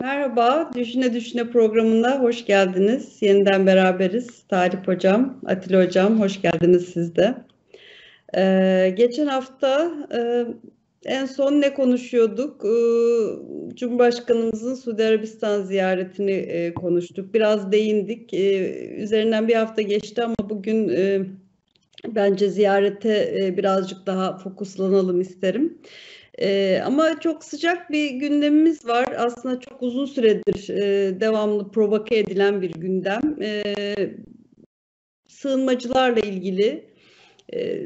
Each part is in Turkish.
Merhaba, Düşüne Düşüne programında hoş geldiniz. Yeniden beraberiz. Talip Hocam, Atilla Hocam, hoş geldiniz siz de. Ee, geçen hafta e, en son ne konuşuyorduk? Ee, Cumhurbaşkanımızın Suudi Arabistan ziyaretini e, konuştuk. Biraz değindik. Ee, üzerinden bir hafta geçti ama bugün e, bence ziyarete e, birazcık daha fokuslanalım isterim. Ee, ama çok sıcak bir gündemimiz var. Aslında çok uzun süredir e, devamlı provoke edilen bir gündem. E, sığınmacılarla ilgili e,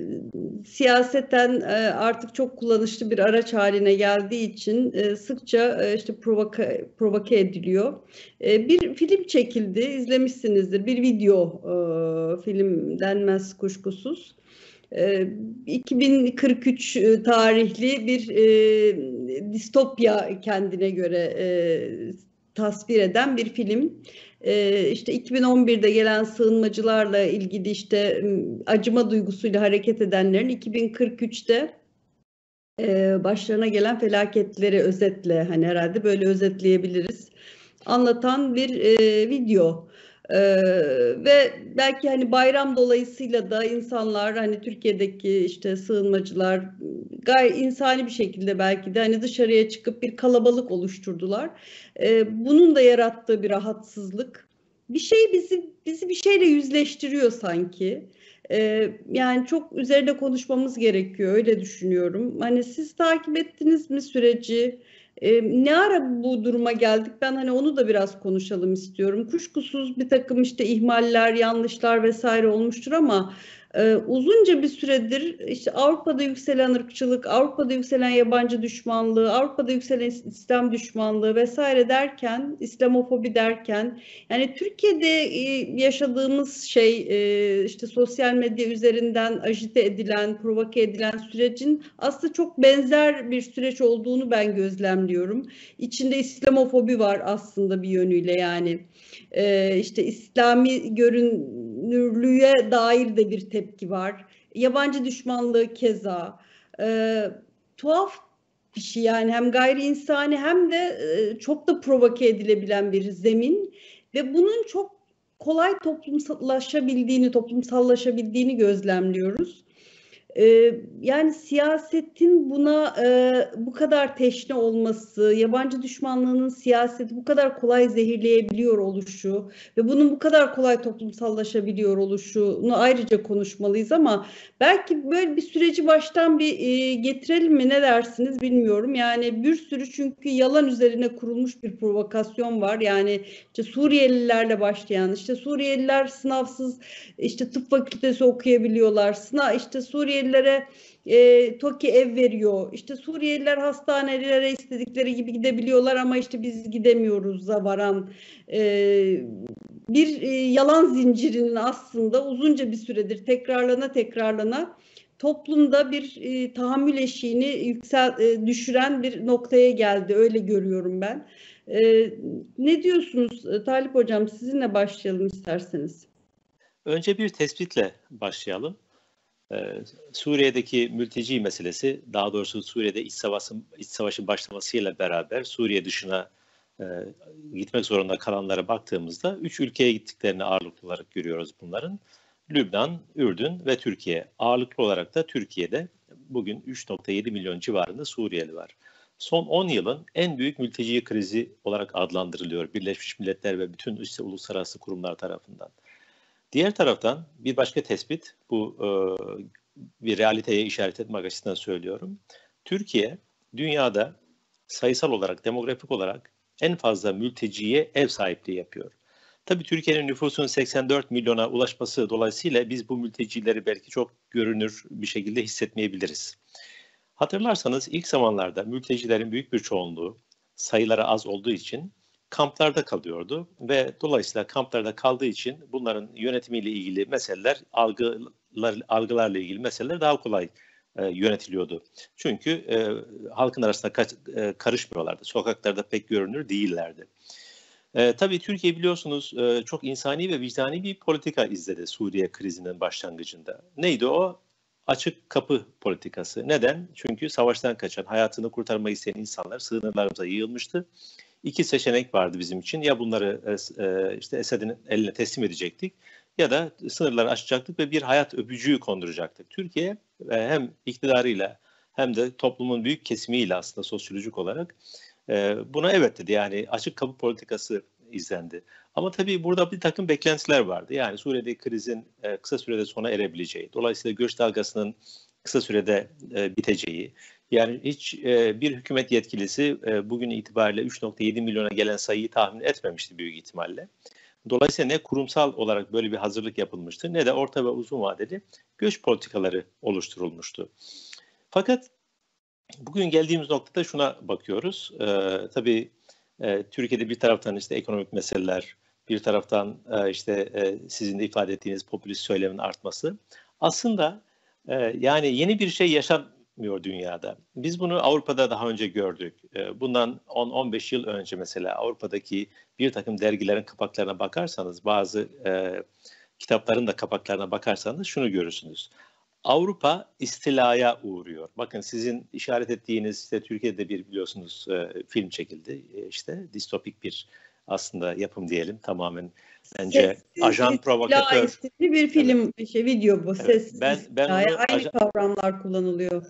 siyaseten e, artık çok kullanışlı bir araç haline geldiği için e, sıkça e, işte provoke, provoke ediliyor. E, bir film çekildi, izlemişsinizdir. Bir video e, film denmez kuşkusuz. 2043 e, tarihli bir e, distopya kendine göre e, tasvir eden bir film. E, işte 2011'de gelen sığınmacılarla ilgili işte acıma duygusuyla hareket edenlerin 2043'te e, başlarına gelen felaketleri özetle hani herhalde böyle özetleyebiliriz. Anlatan bir e, video. Ee, ve belki hani bayram dolayısıyla da insanlar hani Türkiye'deki işte sığınmacılar gayet insani bir şekilde belki de hani dışarıya çıkıp bir kalabalık oluşturdular. Ee, bunun da yarattığı bir rahatsızlık. Bir şey bizi bizi bir şeyle yüzleştiriyor sanki. Ee, yani çok üzerinde konuşmamız gerekiyor öyle düşünüyorum. Hani siz takip ettiniz mi süreci? E, ne ara bu duruma geldik? Ben hani onu da biraz konuşalım istiyorum. Kuşkusuz bir takım işte ihmaller, yanlışlar vesaire olmuştur ama ee, uzunca bir süredir işte Avrupa'da yükselen ırkçılık, Avrupa'da yükselen yabancı düşmanlığı, Avrupa'da yükselen İslam düşmanlığı vesaire derken, İslamofobi derken yani Türkiye'de e, yaşadığımız şey e, işte sosyal medya üzerinden ajite edilen, provoke edilen sürecin aslında çok benzer bir süreç olduğunu ben gözlemliyorum. İçinde İslamofobi var aslında bir yönüyle yani. Ee, işte İslami görünürlüğe dair de bir tepki var. Yabancı düşmanlığı keza. Ee, tuhaf bir şey yani hem gayri insani hem de e, çok da provoke edilebilen bir zemin ve bunun çok kolay toplumsallaşabildiğini, toplumsallaşabildiğini gözlemliyoruz. Ee, yani siyasetin buna e, bu kadar teşne olması, yabancı düşmanlığının siyaseti bu kadar kolay zehirleyebiliyor oluşu ve bunun bu kadar kolay toplumsallaşabiliyor oluşunu ayrıca konuşmalıyız ama belki böyle bir süreci baştan bir e, getirelim mi ne dersiniz bilmiyorum. Yani bir sürü çünkü yalan üzerine kurulmuş bir provokasyon var. Yani işte Suriyelilerle başlayan işte Suriyeliler sınavsız işte tıp fakültesi okuyabiliyorlar. Sınav işte Suriyeli Suriyelilere e, TOKİ ev veriyor. İşte Suriyeliler hastanelere istedikleri gibi gidebiliyorlar ama işte biz gidemiyoruz varan e, bir e, yalan zincirinin aslında uzunca bir süredir tekrarlana tekrarlana toplumda bir e, tahammül eşiğini yüksel e, düşüren bir noktaya geldi. Öyle görüyorum ben. E, ne diyorsunuz e, Talip Hocam? Sizinle başlayalım isterseniz. Önce bir tespitle başlayalım. Ee, Suriye'deki mülteci meselesi, daha doğrusu Suriye'de iç savaşın, iç savaşın başlamasıyla beraber Suriye dışına e, gitmek zorunda kalanlara baktığımızda üç ülkeye gittiklerini ağırlıklı olarak görüyoruz bunların. Lübnan, Ürdün ve Türkiye. Ağırlıklı olarak da Türkiye'de bugün 3.7 milyon civarında Suriyeli var. Son 10 yılın en büyük mülteci krizi olarak adlandırılıyor Birleşmiş Milletler ve bütün işte uluslararası kurumlar tarafından. Diğer taraftan bir başka tespit, bu e, bir realiteye işaret etmek açısından söylüyorum. Türkiye dünyada sayısal olarak, demografik olarak en fazla mülteciye ev sahipliği yapıyor. Tabii Türkiye'nin nüfusunun 84 milyona ulaşması dolayısıyla biz bu mültecileri belki çok görünür bir şekilde hissetmeyebiliriz. Hatırlarsanız ilk zamanlarda mültecilerin büyük bir çoğunluğu sayıları az olduğu için kamplarda kalıyordu ve dolayısıyla kamplarda kaldığı için bunların yönetimiyle ilgili meseleler, algılar, algılarla ilgili meseleler daha kolay e, yönetiliyordu. Çünkü e, halkın arasında ka, e, karışmıyorlardı. Sokaklarda pek görünür değillerdi. E, tabii Türkiye biliyorsunuz e, çok insani ve vicdani bir politika izledi Suriye krizinin başlangıcında. Neydi o? açık kapı politikası. Neden? Çünkü savaştan kaçan, hayatını kurtarmayı isteyen insanlar sınırlarımıza yığılmıştı. İki seçenek vardı bizim için. Ya bunları e, e işte Esed'in eline teslim edecektik ya da sınırları aşacaktık ve bir hayat öpücüğü konduracaktık. Türkiye e, hem iktidarıyla hem de toplumun büyük kesimiyle aslında sosyolojik olarak buna evet dedi. Yani açık kapı politikası izlendi. Ama tabii burada bir takım beklentiler vardı. Yani Suriye'deki krizin kısa sürede sona erebileceği, dolayısıyla göç dalgasının kısa sürede biteceği, yani hiç e, bir hükümet yetkilisi e, bugün itibariyle 3.7 milyona gelen sayıyı tahmin etmemişti büyük ihtimalle. Dolayısıyla ne kurumsal olarak böyle bir hazırlık yapılmıştı ne de orta ve uzun vadeli göç politikaları oluşturulmuştu. Fakat bugün geldiğimiz noktada şuna bakıyoruz. E, tabii e, Türkiye'de bir taraftan işte ekonomik meseleler, bir taraftan e, işte e, sizin de ifade ettiğiniz popülist söylemin artması. Aslında e, yani yeni bir şey yaşanmıyor dünyada. Biz bunu Avrupa'da daha önce gördük. E, bundan 10-15 yıl önce mesela Avrupa'daki bir takım dergilerin kapaklarına bakarsanız, bazı e, kitapların da kapaklarına bakarsanız şunu görürsünüz. Avrupa istilaya uğruyor. Bakın sizin işaret ettiğiniz işte Türkiye'de bir biliyorsunuz e, film çekildi. E, işte distopik bir aslında yapım diyelim tamamen bence Sessiz ajan provokatör. bir film evet. şey video bu. Evet. Sessiz ben, ben onu, aynı ajan, kavramlar kullanılıyor.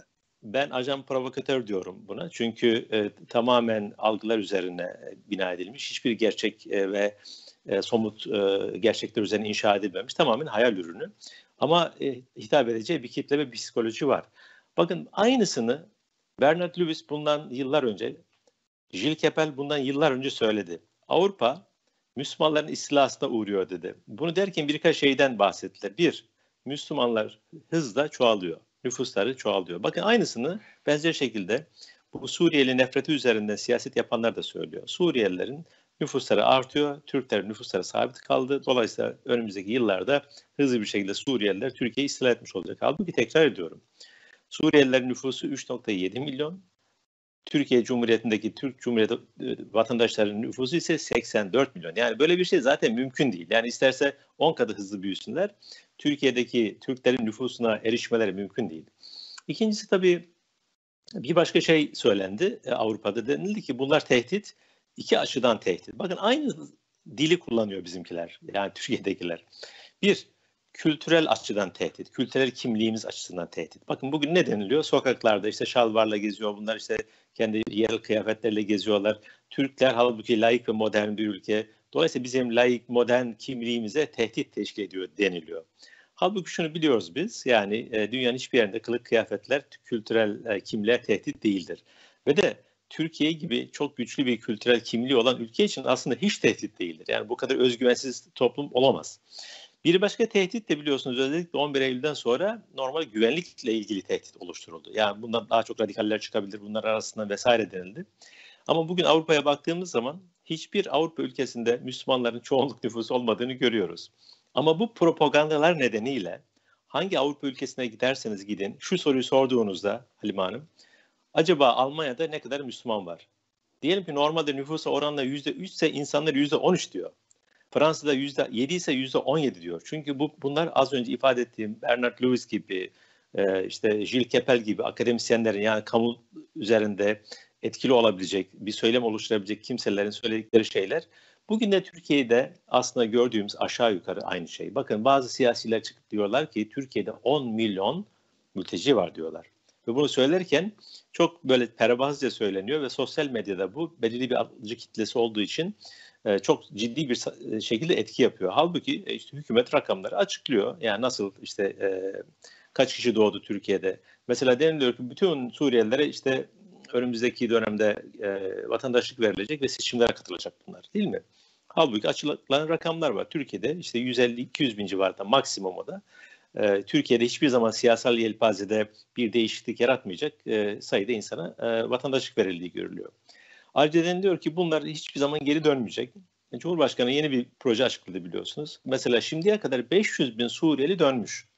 Ben ajan provokatör diyorum buna. Çünkü e, tamamen algılar üzerine bina edilmiş. Hiçbir gerçek e, ve e, somut e, gerçekler üzerine inşa edilmemiş. Tamamen hayal ürünü. Ama e, hitap edeceği bir kitle ve bir psikoloji var. Bakın aynısını Bernard Lewis bundan yıllar önce, Gilles Kepel bundan yıllar önce söyledi. Avrupa Müslümanların istilasına uğruyor dedi. Bunu derken birkaç şeyden bahsettiler. Bir, Müslümanlar hızla çoğalıyor. Nüfusları çoğalıyor. Bakın aynısını benzer şekilde bu Suriyeli nefreti üzerinden siyaset yapanlar da söylüyor. Suriyelilerin nüfusları artıyor, Türkler nüfusları sabit kaldı. Dolayısıyla önümüzdeki yıllarda hızlı bir şekilde Suriyeliler Türkiye'yi istila etmiş olacak. Halbuki tekrar ediyorum. Suriyelilerin nüfusu 3.7 milyon. Türkiye Cumhuriyeti'ndeki Türk Cumhuriyeti e, vatandaşlarının nüfusu ise 84 milyon. Yani böyle bir şey zaten mümkün değil. Yani isterse 10 katı hızlı büyüsünler. Türkiye'deki Türklerin nüfusuna erişmeleri mümkün değil. İkincisi tabii bir başka şey söylendi e, Avrupa'da denildi ki bunlar tehdit iki açıdan tehdit. Bakın aynı dili kullanıyor bizimkiler yani Türkiye'dekiler. Bir, kültürel açıdan tehdit, kültürel kimliğimiz açısından tehdit. Bakın bugün ne deniliyor? Sokaklarda işte şalvarla geziyor bunlar işte kendi yerel kıyafetlerle geziyorlar. Türkler halbuki layık ve modern bir ülke. Dolayısıyla bizim layık, modern kimliğimize tehdit teşkil ediyor deniliyor. Halbuki şunu biliyoruz biz yani e, dünyanın hiçbir yerinde kılık kıyafetler kültürel e, kimliğe tehdit değildir. Ve de Türkiye gibi çok güçlü bir kültürel kimliği olan ülke için aslında hiç tehdit değildir. Yani bu kadar özgüvensiz toplum olamaz. Bir başka tehdit de biliyorsunuz özellikle 11 Eylül'den sonra normal güvenlikle ilgili tehdit oluşturuldu. Yani bundan daha çok radikaller çıkabilir bunlar arasında vesaire denildi. Ama bugün Avrupa'ya baktığımız zaman hiçbir Avrupa ülkesinde Müslümanların çoğunluk nüfusu olmadığını görüyoruz. Ama bu propagandalar nedeniyle hangi Avrupa ülkesine giderseniz gidin şu soruyu sorduğunuzda Halime Hanım acaba Almanya'da ne kadar Müslüman var? Diyelim ki normalde nüfusa oranla yüzde üç ise insanlar yüzde on üç diyor. Fransa'da yüzde yedi ise yüzde on yedi diyor. Çünkü bu bunlar az önce ifade ettiğim Bernard Lewis gibi, e, işte Gilles Kepel gibi akademisyenlerin yani kamu üzerinde etkili olabilecek, bir söylem oluşturabilecek kimselerin söyledikleri şeyler. Bugün de Türkiye'de aslında gördüğümüz aşağı yukarı aynı şey. Bakın bazı siyasiler çıkıp diyorlar ki Türkiye'de 10 milyon mülteci var diyorlar. Ve bunu söylerken çok böyle pervazca söyleniyor ve sosyal medyada bu belirli bir alıcı kitlesi olduğu için e, çok ciddi bir e, şekilde etki yapıyor. Halbuki e, işte hükümet rakamları açıklıyor. Yani nasıl işte kaç kişi doğdu Türkiye'de. Mesela deniliyor ki bütün Suriyelilere işte önümüzdeki dönemde vatandaşlık verilecek ve seçimlere katılacak bunlar değil mi? Halbuki açıklanan rakamlar var. Türkiye'de işte 150-200 bin civarında maksimumu da Türkiye'de hiçbir zaman siyasal yelpazede bir değişiklik yaratmayacak sayıda insana vatandaşlık verildiği görülüyor. Ayrıca deniliyor ki bunlar hiçbir zaman geri dönmeyecek. Cumhurbaşkanı yeni bir proje açıkladı biliyorsunuz. Mesela şimdiye kadar 500 bin Suriyeli dönmüş.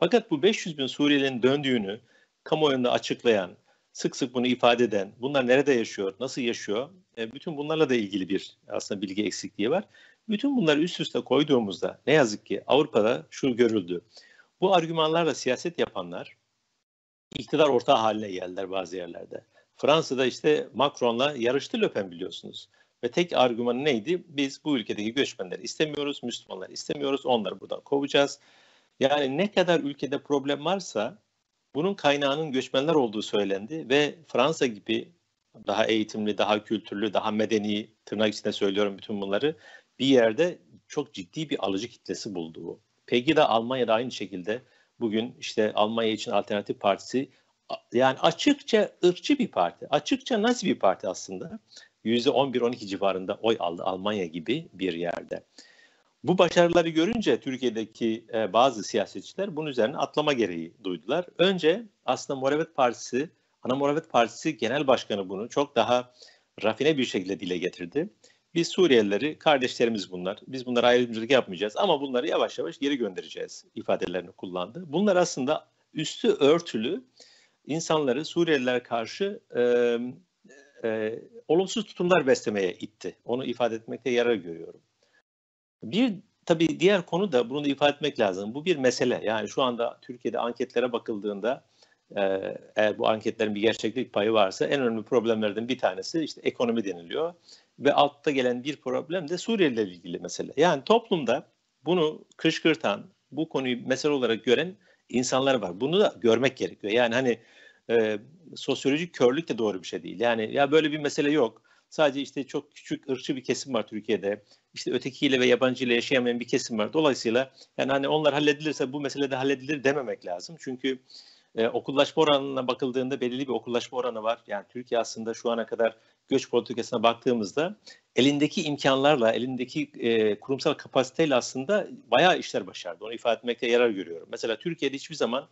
Fakat bu 500 bin Suriyelinin döndüğünü kamuoyunda açıklayan, sık sık bunu ifade eden, bunlar nerede yaşıyor, nasıl yaşıyor, e, bütün bunlarla da ilgili bir aslında bilgi eksikliği var. Bütün bunları üst üste koyduğumuzda ne yazık ki Avrupa'da şu görüldü. Bu argümanlarla siyaset yapanlar iktidar ortağı haline geldiler bazı yerlerde. Fransa'da işte Macron'la yarıştı Le Pen biliyorsunuz. Ve tek argümanı neydi? Biz bu ülkedeki göçmenleri istemiyoruz, Müslümanlar istemiyoruz, onları buradan kovacağız. Yani ne kadar ülkede problem varsa bunun kaynağının göçmenler olduğu söylendi ve Fransa gibi daha eğitimli, daha kültürlü, daha medeni, tırnak içinde söylüyorum bütün bunları, bir yerde çok ciddi bir alıcı kitlesi buldu bu. Peki de Almanya'da aynı şekilde bugün işte Almanya için Alternatif Partisi yani açıkça ırkçı bir parti, açıkça nazi bir parti aslında. %11-12 civarında oy aldı Almanya gibi bir yerde. Bu başarıları görünce Türkiye'deki e, bazı siyasetçiler bunun üzerine atlama gereği duydular. Önce aslında Muhalefet Partisi, Ana Muhalefet Partisi Genel Başkanı bunu çok daha rafine bir şekilde dile getirdi. Biz Suriyelileri kardeşlerimiz bunlar. Biz bunlara ayrımcılık yapmayacağız ama bunları yavaş yavaş geri göndereceğiz ifadelerini kullandı. Bunlar aslında üstü örtülü insanları Suriyeliler karşı e, e, olumsuz tutumlar beslemeye itti. Onu ifade etmekte yarar görüyorum. Bir tabii diğer konu da bunu da ifade etmek lazım. Bu bir mesele. Yani şu anda Türkiye'de anketlere bakıldığında eğer bu anketlerin bir gerçeklik payı varsa en önemli problemlerden bir tanesi işte ekonomi deniliyor. Ve altta gelen bir problem de Suriye ile ilgili mesele. Yani toplumda bunu kışkırtan, bu konuyu mesele olarak gören insanlar var. Bunu da görmek gerekiyor. Yani hani e, sosyolojik körlük de doğru bir şey değil. Yani ya böyle bir mesele yok. Sadece işte çok küçük ırkçı bir kesim var Türkiye'de. İşte ötekiyle ve yabancı ile yaşayamayan bir kesim var. Dolayısıyla yani hani onlar halledilirse bu mesele de halledilir dememek lazım. Çünkü e, okullaşma oranına bakıldığında belirli bir okullaşma oranı var. Yani Türkiye aslında şu ana kadar göç politikasına baktığımızda elindeki imkanlarla, elindeki e, kurumsal kapasiteyle aslında bayağı işler başardı. Onu ifade etmekte yarar görüyorum. Mesela Türkiye'de hiçbir zaman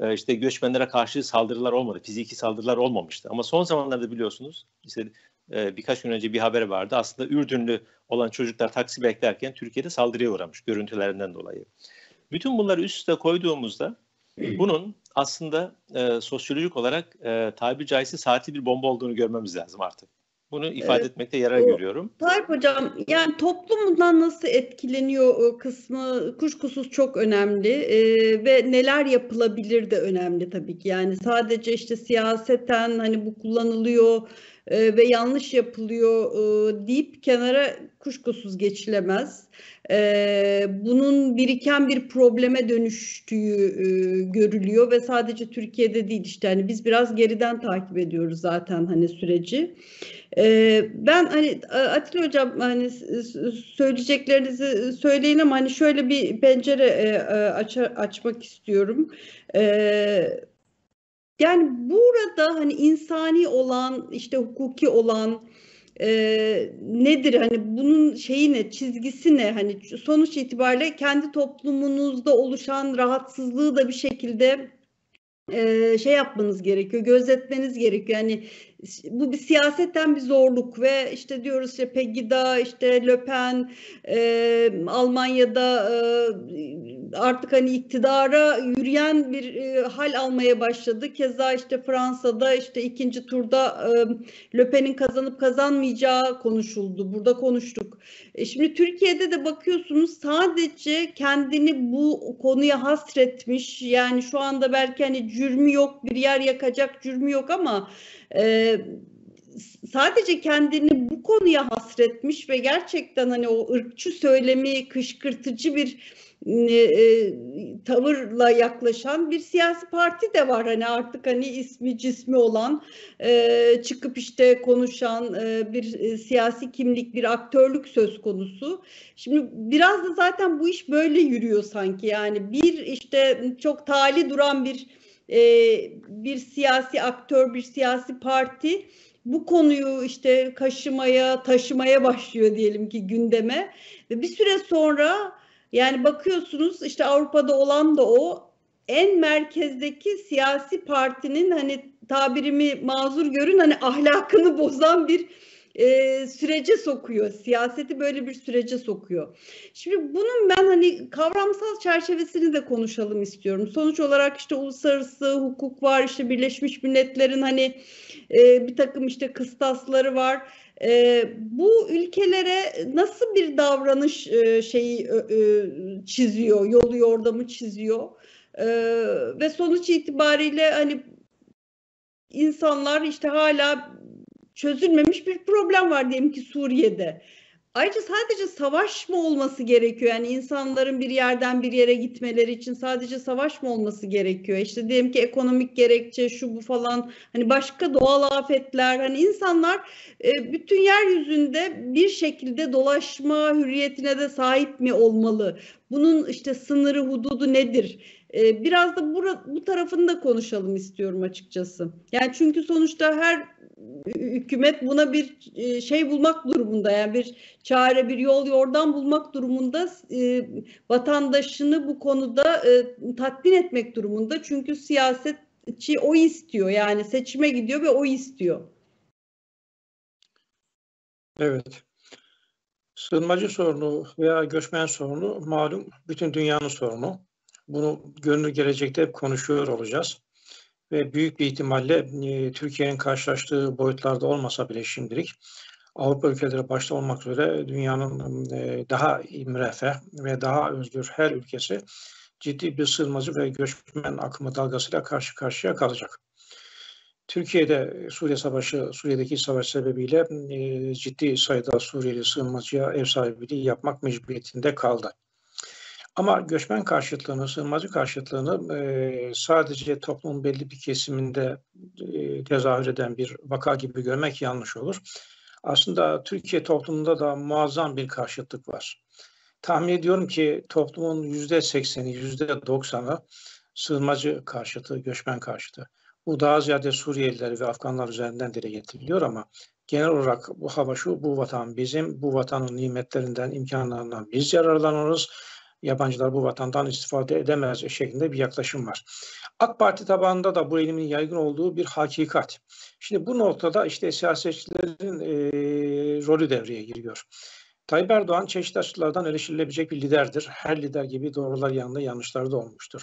e, işte göçmenlere karşı saldırılar olmadı. Fiziki saldırılar olmamıştı. Ama son zamanlarda biliyorsunuz işte e, birkaç gün önce bir haber vardı. Aslında Ürdünlü olan çocuklar taksi beklerken Türkiye'de saldırıya uğramış görüntülerinden dolayı. Bütün bunları üst üste koyduğumuzda bunun aslında e, sosyolojik olarak e, tabiri caizse saatli bir bomba olduğunu görmemiz lazım artık. Bunu ifade evet. etmekte yarar o, görüyorum. Tayyip Hocam yani toplum bundan nasıl etkileniyor o kısmı kuşkusuz çok önemli ee, ve neler yapılabilir de önemli tabii ki. Yani sadece işte siyaseten hani bu kullanılıyor e, ve yanlış yapılıyor e, deyip kenara kuşkusuz geçilemez. E, bunun biriken bir probleme dönüştüğü e, görülüyor ve sadece Türkiye'de değil işte hani biz biraz geriden takip ediyoruz zaten hani süreci. E, ben hani Atilla Hocam hani söyleyeceklerinizi söyleyin ama hani şöyle bir pencere e, aç, açmak istiyorum. Evet yani burada hani insani olan, işte hukuki olan e, nedir? Hani bunun şeyi ne, çizgisi ne? Hani sonuç itibariyle kendi toplumunuzda oluşan rahatsızlığı da bir şekilde e, şey yapmanız gerekiyor, gözetmeniz gerekiyor. Yani bu bir siyasetten bir zorluk ve işte diyoruz işte Pegida, işte Le Pen, e, Almanya'da e, artık hani iktidara yürüyen bir e, hal almaya başladı. Keza işte Fransa'da işte ikinci turda e, Le Pen'in kazanıp kazanmayacağı konuşuldu. Burada konuştuk. E, şimdi Türkiye'de de bakıyorsunuz sadece kendini bu konuya hasretmiş. Yani şu anda belki hani cürmü yok, bir yer yakacak cürmü yok ama e, sadece kendini bu konuya hasretmiş ve gerçekten hani o ırkçı söylemi kışkırtıcı bir e, e, tavırla yaklaşan bir siyasi parti de var. Hani artık hani ismi cismi olan e, çıkıp işte konuşan e, bir e, siyasi kimlik, bir aktörlük söz konusu. Şimdi biraz da zaten bu iş böyle yürüyor sanki. Yani bir işte çok tali duran bir e, bir siyasi aktör, bir siyasi parti bu konuyu işte kaşımaya, taşımaya başlıyor diyelim ki gündeme. Ve bir süre sonra yani bakıyorsunuz işte Avrupa'da olan da o en merkezdeki siyasi partinin hani tabirimi mazur görün hani ahlakını bozan bir e, sürece sokuyor. Siyaseti böyle bir sürece sokuyor. Şimdi bunun ben hani kavramsal çerçevesini de konuşalım istiyorum. Sonuç olarak işte uluslararası hukuk var, işte Birleşmiş Milletler'in hani e, bir takım işte kıstasları var. E, bu ülkelere nasıl bir davranış e, şeyi e, çiziyor, yolu yordamı çiziyor? E, ve sonuç itibariyle hani insanlar işte hala çözülmemiş bir problem var diyelim ki Suriye'de. Ayrıca sadece savaş mı olması gerekiyor? Yani insanların bir yerden bir yere gitmeleri için sadece savaş mı olması gerekiyor? İşte diyelim ki ekonomik gerekçe şu bu falan hani başka doğal afetler hani insanlar e, bütün yeryüzünde bir şekilde dolaşma hürriyetine de sahip mi olmalı? Bunun işte sınırı hududu nedir? E, biraz da bu, bu tarafını da konuşalım istiyorum açıkçası. Yani çünkü sonuçta her hükümet buna bir e, şey bulmak durumunda yani bir çare bir yol yordan bulmak durumunda e, vatandaşını bu konuda e, tatmin etmek durumunda çünkü siyasetçi o istiyor yani seçime gidiyor ve o istiyor. Evet. Sığınmacı sorunu veya göçmen sorunu malum bütün dünyanın sorunu. Bunu görünür gelecekte hep konuşuyor olacağız ve büyük bir ihtimalle e, Türkiye'nin karşılaştığı boyutlarda olmasa bile şimdilik Avrupa ülkeleri başta olmak üzere dünyanın e, daha müreffeh ve daha özgür her ülkesi ciddi bir sığınmacı ve göçmen akımı dalgasıyla karşı karşıya kalacak. Türkiye'de Suriye Savaşı, Suriye'deki savaş sebebiyle e, ciddi sayıda Suriyeli sığınmacıya ev sahipliği yapmak mecburiyetinde kaldı. Ama göçmen karşıtlığını, sığınmacı karşıtlığını e, sadece toplumun belli bir kesiminde e, tezahür eden bir vaka gibi görmek yanlış olur. Aslında Türkiye toplumunda da muazzam bir karşıtlık var. Tahmin ediyorum ki toplumun yüzde sekseni, yüzde doksanı sığınmacı karşıtı, göçmen karşıtı. Bu daha ziyade Suriyeliler ve Afganlar üzerinden dile getiriliyor ama genel olarak bu hava şu, bu vatan bizim, bu vatanın nimetlerinden, imkanlarından biz yararlanırız yabancılar bu vatandan istifade edemez şeklinde bir yaklaşım var. AK Parti tabanında da bu eğilimin yaygın olduğu bir hakikat. Şimdi bu noktada işte siyasetçilerin e, rolü devreye giriyor. Tayyip Erdoğan çeşitli açılardan eleştirilebilecek bir liderdir. Her lider gibi doğrular yanında yanlışlar da olmuştur.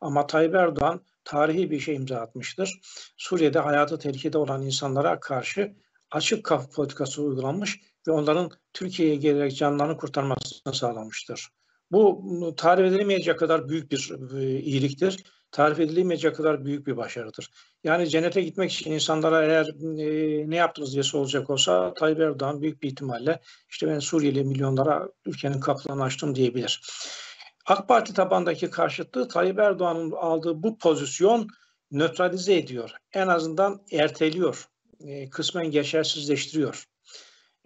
Ama Tayyip Erdoğan tarihi bir şey imza atmıştır. Suriye'de hayatı tehlikede olan insanlara karşı açık kapı politikası uygulanmış ve onların Türkiye'ye gelerek canlarını kurtarmasını sağlamıştır. Bu tarif edilemeyecek kadar büyük bir e, iyiliktir. Tarif edilemeyecek kadar büyük bir başarıdır. Yani cennete gitmek için insanlara eğer e, ne yaptınız diye sorulacak olsa Tayyip Erdoğan büyük bir ihtimalle işte ben Suriyeli milyonlara ülkenin kapılarını açtım diyebilir. AK Parti tabandaki karşıtlığı Tayyip Erdoğan'ın aldığı bu pozisyon nötralize ediyor. En azından erteliyor. E, kısmen geçersizleştiriyor.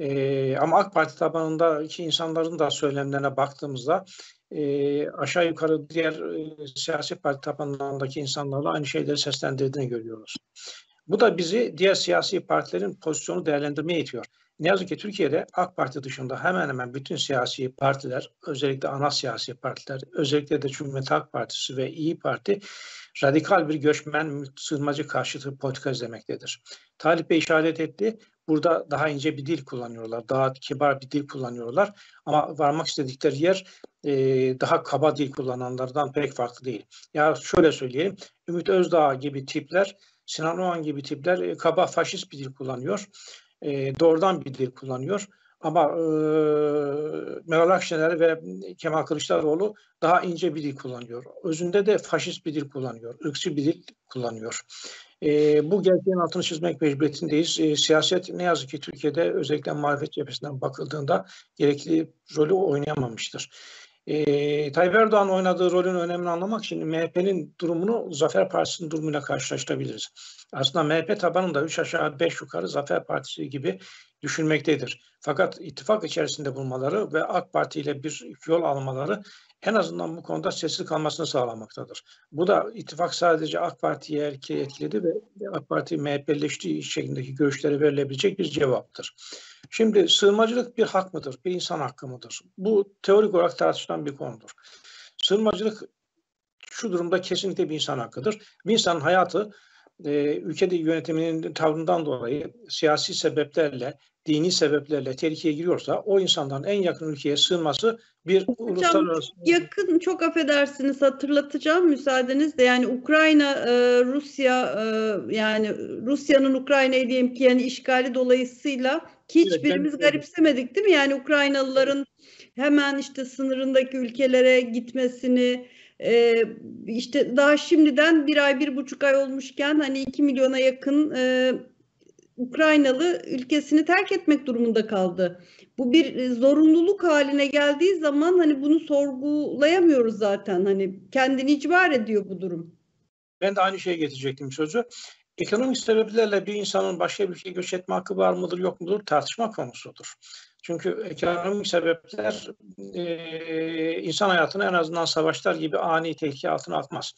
E, ama AK Parti tabanındaki insanların da söylemlerine baktığımızda e, aşağı yukarı diğer e, siyasi parti tabanlarındaki insanlarla aynı şeyleri seslendirdiğini görüyoruz. Bu da bizi diğer siyasi partilerin pozisyonu değerlendirmeye itiyor. Ne yazık ki Türkiye'de AK Parti dışında hemen hemen bütün siyasi partiler, özellikle ana siyasi partiler, özellikle de Cumhuriyet Halk Partisi ve İyi Parti radikal bir göçmen sığınmacı karşıtı politika izlemektedir. Talip Bey işaret etti. Burada daha ince bir dil kullanıyorlar. Daha kibar bir dil kullanıyorlar. Ama varmak istedikleri yer e, daha kaba dil kullananlardan pek farklı değil. Ya şöyle söyleyelim. Ümit Özdağ gibi tipler, Sinan Oğan gibi tipler e, kaba faşist bir dil kullanıyor. E, doğrudan bir dil kullanıyor. Ama e, Meral Akşener ve Kemal Kılıçdaroğlu daha ince bir dil kullanıyor. Özünde de faşist bir dil kullanıyor, ırkçı bir dil kullanıyor. E, bu gerçeğin altını çizmek mecburiyetindeyiz. E, siyaset ne yazık ki Türkiye'de özellikle muhalefet cephesinden bakıldığında gerekli rolü oynayamamıştır. E, Tayyip Erdoğan oynadığı rolün önemini anlamak için MHP'nin durumunu Zafer Partisi'nin durumuyla karşılaştırabiliriz. Aslında MHP tabanında 3 aşağı 5 yukarı Zafer Partisi gibi düşünmektedir. Fakat ittifak içerisinde bulmaları ve AK Parti ile bir yol almaları en azından bu konuda sessiz kalmasını sağlamaktadır. Bu da ittifak sadece AK Parti'ye etkiledi ve AK Parti MHP'leştiği şeklindeki görüşlere verilebilecek bir cevaptır. Şimdi sığınmacılık bir hak mıdır, bir insan hakkı mıdır? Bu teorik olarak tartışılan bir konudur. Sığınmacılık şu durumda kesinlikle bir insan hakkıdır. Bir insanın hayatı e, ülkede yönetiminin tavrından dolayı siyasi sebeplerle, dini sebeplerle tehlikeye giriyorsa o insanların en yakın ülkeye sığınması bir Hocam, uluslararası... yakın çok affedersiniz hatırlatacağım müsaadenizle yani Ukrayna, e, Rusya e, yani Rusya'nın Ukrayna'yı diyelim ki yani işgali dolayısıyla hiçbirimiz evet, garipsemedik değil mi? Yani Ukraynalıların hemen işte sınırındaki ülkelere gitmesini e, işte daha şimdiden bir ay bir buçuk ay olmuşken hani iki milyona yakın e, Ukraynalı ülkesini terk etmek durumunda kaldı. Bu bir zorunluluk haline geldiği zaman hani bunu sorgulayamıyoruz zaten. Hani kendini icbar ediyor bu durum. Ben de aynı şeye getirecektim sözü. Ekonomik sebeplerle bir insanın başka bir ülkeye göç etme hakkı var mıdır yok mudur tartışma konusudur. Çünkü ekonomik sebepler e, insan hayatını en azından savaşlar gibi ani tehlike altına atmaz.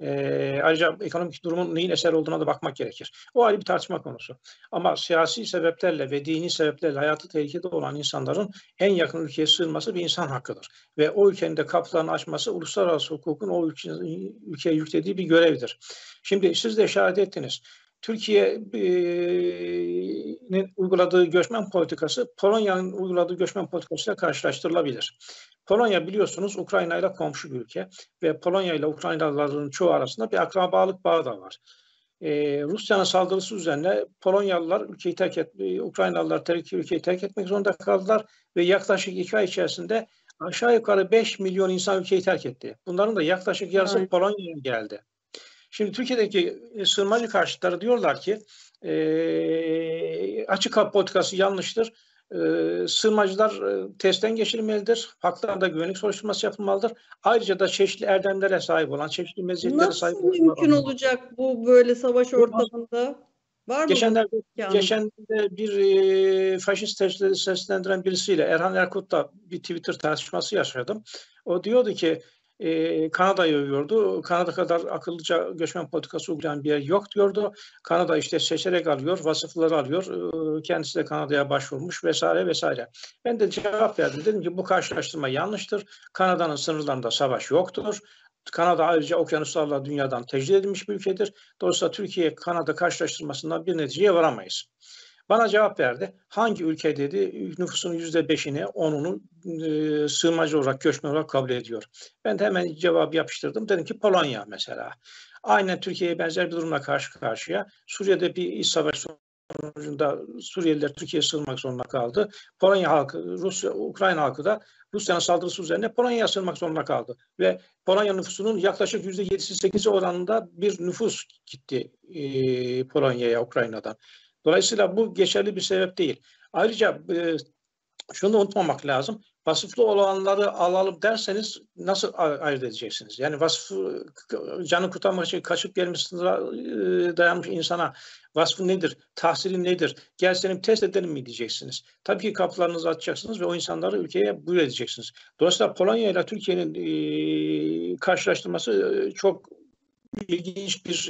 E, ayrıca ekonomik durumun neyin eser olduğuna da bakmak gerekir. O ayrı bir tartışma konusu. Ama siyasi sebeplerle ve dini sebeplerle hayatı tehlikede olan insanların en yakın ülkeye sığınması bir insan hakkıdır. Ve o ülkenin de kapılarını açması uluslararası hukukun o ülkenin, ülkeye yüklediği bir görevdir. Şimdi siz de işaret ettiniz. Türkiye'nin uyguladığı göçmen politikası Polonya'nın uyguladığı göçmen politikasıyla karşılaştırılabilir. Polonya biliyorsunuz Ukrayna ile komşu bir ülke ve Polonya ile Ukraynalıların çoğu arasında bir akrabalık bağı da var. Ee, Rusya'nın saldırısı üzerine Polonyalılar ülkeyi terk et, Ukraynalılar terk, ülkeyi terk etmek zorunda kaldılar ve yaklaşık iki ay içerisinde aşağı yukarı 5 milyon insan ülkeyi terk etti. Bunların da yaklaşık yarısı evet. Polonya'ya geldi. Şimdi Türkiye'deki sığınmacı karşıtları diyorlar ki e, açık kapı politikası yanlıştır. E, sığınmacılar e, testten geçirilmelidir. Haklarında güvenlik soruşturması yapılmalıdır. Ayrıca da çeşitli erdemlere sahip olan, çeşitli meziyetlere sahip olan. Nasıl mümkün olacak bu böyle savaş ortamında? Var mı? Geçenlerde, geçenlerde bir e, faşist seslendiren birisiyle Erhan Erkut'la bir Twitter tartışması yaşadım. O diyordu ki e, Kanada'yı övüyordu. Kanada kadar akıllıca göçmen politikası uygulayan bir yer yok diyordu. Kanada işte seçerek alıyor, vasıfları alıyor. E, kendisi de Kanada'ya başvurmuş vesaire vesaire. Ben de cevap verdim. Dedim ki bu karşılaştırma yanlıştır. Kanada'nın sınırlarında savaş yoktur. Kanada ayrıca okyanuslarla dünyadan tecrid edilmiş bir ülkedir. Dolayısıyla Türkiye-Kanada karşılaştırmasından bir neticeye varamayız. Bana cevap verdi. Hangi ülke dedi nüfusun yüzde beşini, onunu e, sığınmacı olarak, göçmen olarak kabul ediyor. Ben de hemen cevap yapıştırdım. Dedim ki Polonya mesela. Aynen Türkiye'ye benzer bir durumla karşı karşıya. Suriye'de bir iç savaş sonucunda Suriyeliler Türkiye'ye sığınmak zorunda kaldı. Polonya halkı, Rusya, Ukrayna halkı da Rusya'nın saldırısı üzerine Polonya'ya sığınmak zorunda kaldı. Ve Polonya nüfusunun yaklaşık yüzde 7'si 8'i oranında bir nüfus gitti e, Polonya'ya Ukrayna'dan. Dolayısıyla bu geçerli bir sebep değil. Ayrıca e, şunu unutmamak lazım. Vasıflı olanları alalım derseniz nasıl ayırt edeceksiniz? Yani vasfı canı kurtarmak için kaçıp gelmişsiniz e, dayanmış insana vasfı nedir? Tahsili nedir? Gel senin test edelim mi diyeceksiniz. Tabii ki kapılarınızı açacaksınız ve o insanları ülkeye buyur edeceksiniz. Dolayısıyla Polonya ile Türkiye'nin e, karşılaştırması e, çok ilginç bir